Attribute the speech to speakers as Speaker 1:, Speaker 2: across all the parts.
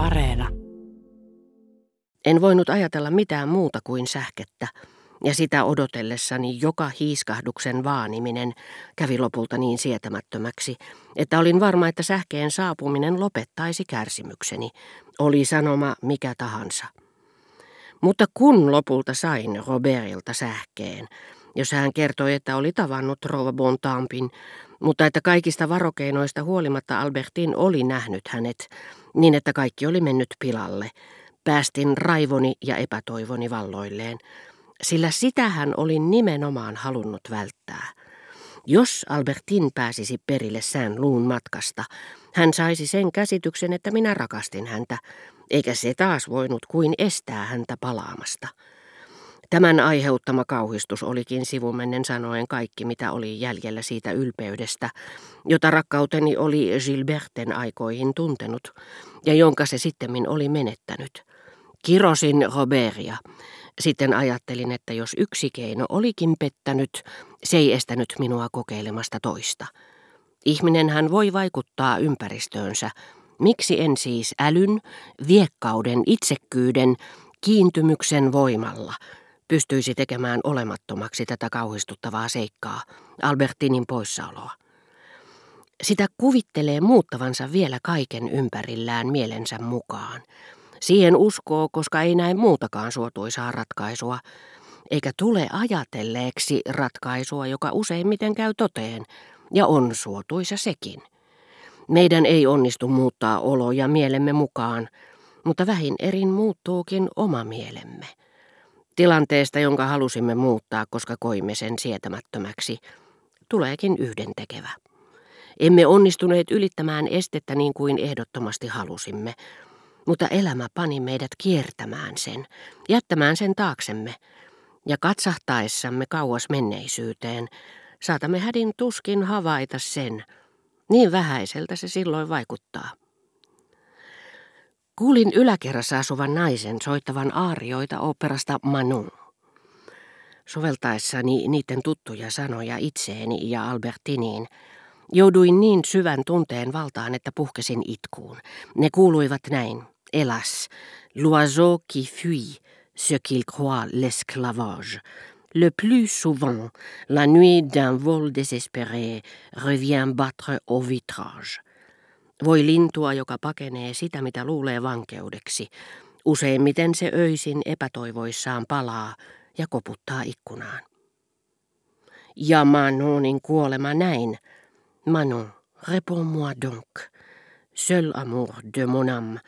Speaker 1: Areena.
Speaker 2: En voinut ajatella mitään muuta kuin sähkettä, ja sitä odotellessani joka hiiskahduksen vaaniminen kävi lopulta niin sietämättömäksi, että olin varma, että sähkeen saapuminen lopettaisi kärsimykseni, oli sanoma mikä tahansa. Mutta kun lopulta sain Robertilta sähkeen, jos hän kertoi, että oli tavannut Rova Bontampin, mutta että kaikista varokeinoista huolimatta Albertin oli nähnyt hänet, niin että kaikki oli mennyt pilalle, päästin raivoni ja epätoivoni valloilleen, sillä sitä hän oli nimenomaan halunnut välttää. Jos Albertin pääsisi perille sään luun matkasta, hän saisi sen käsityksen, että minä rakastin häntä, eikä se taas voinut kuin estää häntä palaamasta. Tämän aiheuttama kauhistus olikin sivumennen sanoen kaikki, mitä oli jäljellä siitä ylpeydestä, jota rakkauteni oli Gilberten aikoihin tuntenut, ja jonka se sittemmin oli menettänyt. Kirosin Roberia. Sitten ajattelin, että jos yksi keino olikin pettänyt, se ei estänyt minua kokeilemasta toista. Ihminen hän voi vaikuttaa ympäristöönsä. Miksi en siis älyn, viekkauden, itsekkyyden, kiintymyksen voimalla pystyisi tekemään olemattomaksi tätä kauhistuttavaa seikkaa, Albertinin poissaoloa. Sitä kuvittelee muuttavansa vielä kaiken ympärillään mielensä mukaan. Siihen uskoo, koska ei näe muutakaan suotuisaa ratkaisua, eikä tule ajatelleeksi ratkaisua, joka useimmiten käy toteen, ja on suotuisa sekin. Meidän ei onnistu muuttaa oloja mielemme mukaan, mutta vähin erin muuttuukin oma mielemme. Tilanteesta, jonka halusimme muuttaa, koska koimme sen sietämättömäksi, tuleekin yhdentekevä. Emme onnistuneet ylittämään estettä niin kuin ehdottomasti halusimme, mutta elämä pani meidät kiertämään sen, jättämään sen taaksemme, ja katsahtaessamme kauas menneisyyteen, saatamme hädin tuskin havaita sen, niin vähäiseltä se silloin vaikuttaa. Kuulin yläkerrassa asuvan naisen soittavan aarioita operasta Manon. Soveltaessani niiden tuttuja sanoja itseeni ja Albertiniin, jouduin niin syvän tunteen valtaan, että puhkesin itkuun. Ne kuuluivat näin. Hélas, l'oiseau qui fuit ce qu'il croit l'esclavage. Le plus souvent, la nuit d'un vol désespéré revient battre au vitrage. Voi lintua, joka pakenee sitä, mitä luulee vankeudeksi. Useimmiten se öisin epätoivoissaan palaa ja koputtaa ikkunaan. Ja Manonin kuolema näin. Manon, réponds-moi donc. Seul amour de mon âme,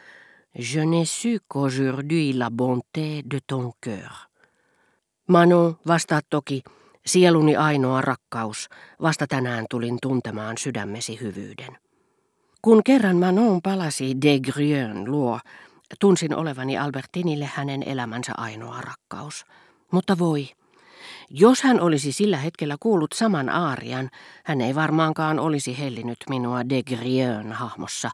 Speaker 2: Je n'ai su qu'aujourd'hui la bonté de ton cœur. Manu, vastaa toki, sieluni ainoa rakkaus, vasta tänään tulin tuntemaan sydämesi hyvyyden. Kun kerran Manon palasi de Grien luo, tunsin olevani Albertinille hänen elämänsä ainoa rakkaus. Mutta voi, jos hän olisi sillä hetkellä kuullut saman aarian, hän ei varmaankaan olisi hellinyt minua de Grien hahmossa,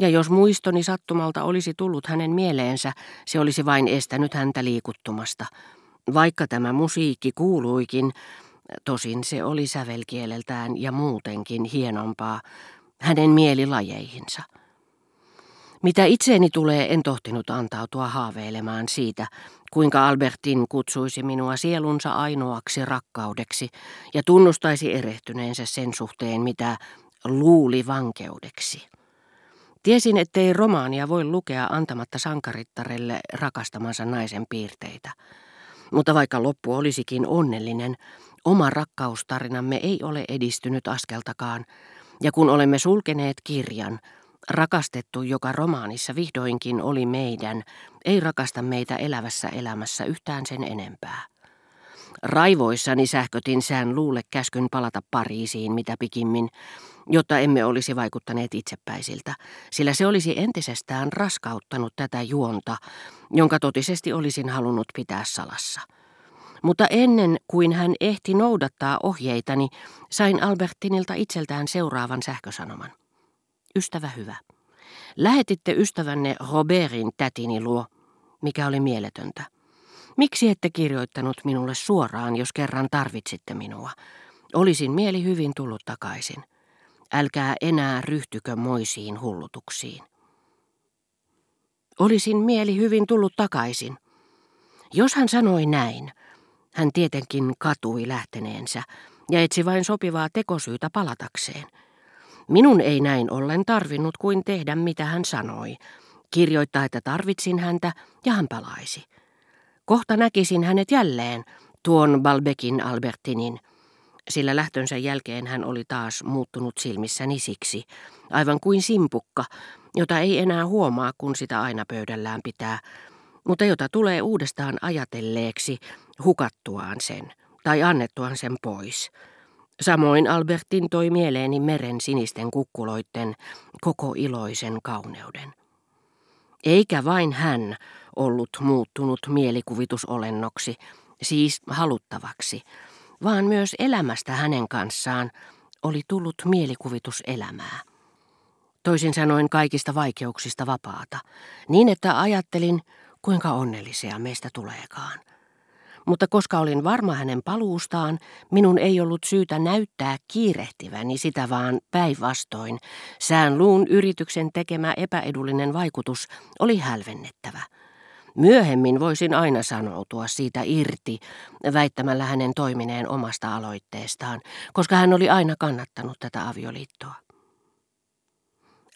Speaker 2: ja jos muistoni sattumalta olisi tullut hänen mieleensä, se olisi vain estänyt häntä liikuttumasta. Vaikka tämä musiikki kuuluikin, tosin se oli sävelkieleltään ja muutenkin hienompaa, hänen mielilajeihinsa. Mitä itseeni tulee, en tohtinut antautua haaveilemaan siitä, kuinka Albertin kutsuisi minua sielunsa ainoaksi rakkaudeksi ja tunnustaisi erehtyneensä sen suhteen, mitä luuli vankeudeksi. Tiesin, ettei romaania voi lukea antamatta sankarittarelle rakastamansa naisen piirteitä. Mutta vaikka loppu olisikin onnellinen, oma rakkaustarinamme ei ole edistynyt askeltakaan, ja kun olemme sulkeneet kirjan, rakastettu, joka romaanissa vihdoinkin oli meidän, ei rakasta meitä elävässä elämässä yhtään sen enempää. Raivoissani sähkötin sään luulle käskyn palata Pariisiin mitä pikimmin, jotta emme olisi vaikuttaneet itsepäisiltä, sillä se olisi entisestään raskauttanut tätä juonta, jonka totisesti olisin halunnut pitää salassa. Mutta ennen kuin hän ehti noudattaa ohjeitani, sain Albertinilta itseltään seuraavan sähkösanoman. Ystävä hyvä. Lähetitte ystävänne Robertin tätini luo, mikä oli mieletöntä. Miksi ette kirjoittanut minulle suoraan, jos kerran tarvitsitte minua? Olisin mieli hyvin tullut takaisin. Älkää enää ryhtykö moisiin hullutuksiin. Olisin mieli hyvin tullut takaisin. Jos hän sanoi näin, hän tietenkin katui lähteneensä ja etsi vain sopivaa tekosyytä palatakseen. Minun ei näin ollen tarvinnut kuin tehdä mitä hän sanoi, kirjoittaa, että tarvitsin häntä ja hän palaisi. Kohta näkisin hänet jälleen, tuon Balbekin Albertinin, sillä lähtönsä jälkeen hän oli taas muuttunut silmissäni siksi, aivan kuin simpukka, jota ei enää huomaa, kun sitä aina pöydällään pitää, mutta jota tulee uudestaan ajatelleeksi hukattuaan sen tai annettuaan sen pois. Samoin Albertin toi mieleeni meren sinisten kukkuloitten koko iloisen kauneuden. Eikä vain hän ollut muuttunut mielikuvitusolennoksi, siis haluttavaksi, vaan myös elämästä hänen kanssaan oli tullut mielikuvituselämää. Toisin sanoen kaikista vaikeuksista vapaata, niin että ajattelin, kuinka onnellisia meistä tuleekaan. Mutta koska olin varma hänen paluustaan, minun ei ollut syytä näyttää kiirehtiväni sitä vaan päinvastoin. Sään luun yrityksen tekemä epäedullinen vaikutus oli hälvennettävä. Myöhemmin voisin aina sanoutua siitä irti, väittämällä hänen toimineen omasta aloitteestaan, koska hän oli aina kannattanut tätä avioliittoa.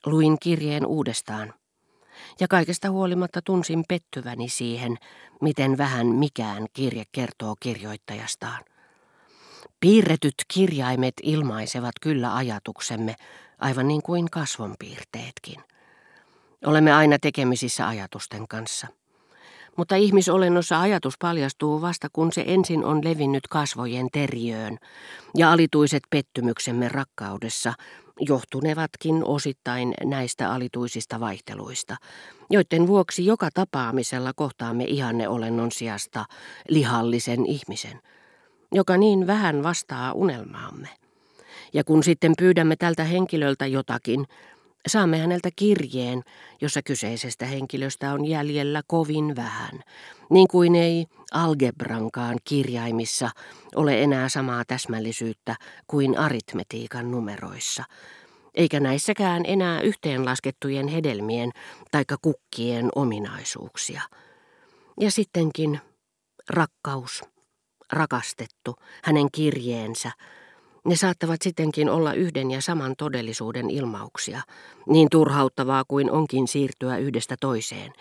Speaker 2: Luin kirjeen uudestaan ja kaikesta huolimatta tunsin pettyväni siihen, miten vähän mikään kirje kertoo kirjoittajastaan. Piirretyt kirjaimet ilmaisevat kyllä ajatuksemme, aivan niin kuin kasvonpiirteetkin. Olemme aina tekemisissä ajatusten kanssa. Mutta ihmisolennossa ajatus paljastuu vasta kun se ensin on levinnyt kasvojen teriöön, ja alituiset pettymyksemme rakkaudessa johtunevatkin osittain näistä alituisista vaihteluista, joiden vuoksi joka tapaamisella kohtaamme ihanne olennon sijasta lihallisen ihmisen, joka niin vähän vastaa unelmaamme. Ja kun sitten pyydämme tältä henkilöltä jotakin, Saamme häneltä kirjeen, jossa kyseisestä henkilöstä on jäljellä kovin vähän, niin kuin ei algebrankaan kirjaimissa ole enää samaa täsmällisyyttä kuin aritmetiikan numeroissa, eikä näissäkään enää yhteenlaskettujen hedelmien tai kukkien ominaisuuksia. Ja sittenkin rakkaus, rakastettu, hänen kirjeensä, ne saattavat sittenkin olla yhden ja saman todellisuuden ilmauksia, niin turhauttavaa kuin onkin siirtyä yhdestä toiseen,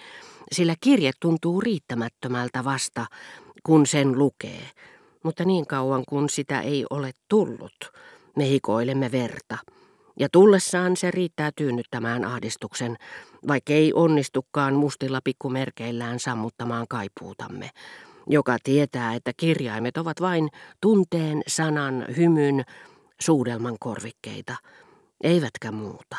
Speaker 2: sillä kirje tuntuu riittämättömältä vasta, kun sen lukee, mutta niin kauan kun sitä ei ole tullut, me hikoilemme verta. Ja tullessaan se riittää tyynnyttämään ahdistuksen, vaikka ei onnistukaan mustilla pikkumerkeillään sammuttamaan kaipuutamme, joka tietää, että kirjaimet ovat vain tunteen, sanan, hymyn, suudelman korvikkeita, eivätkä muuta.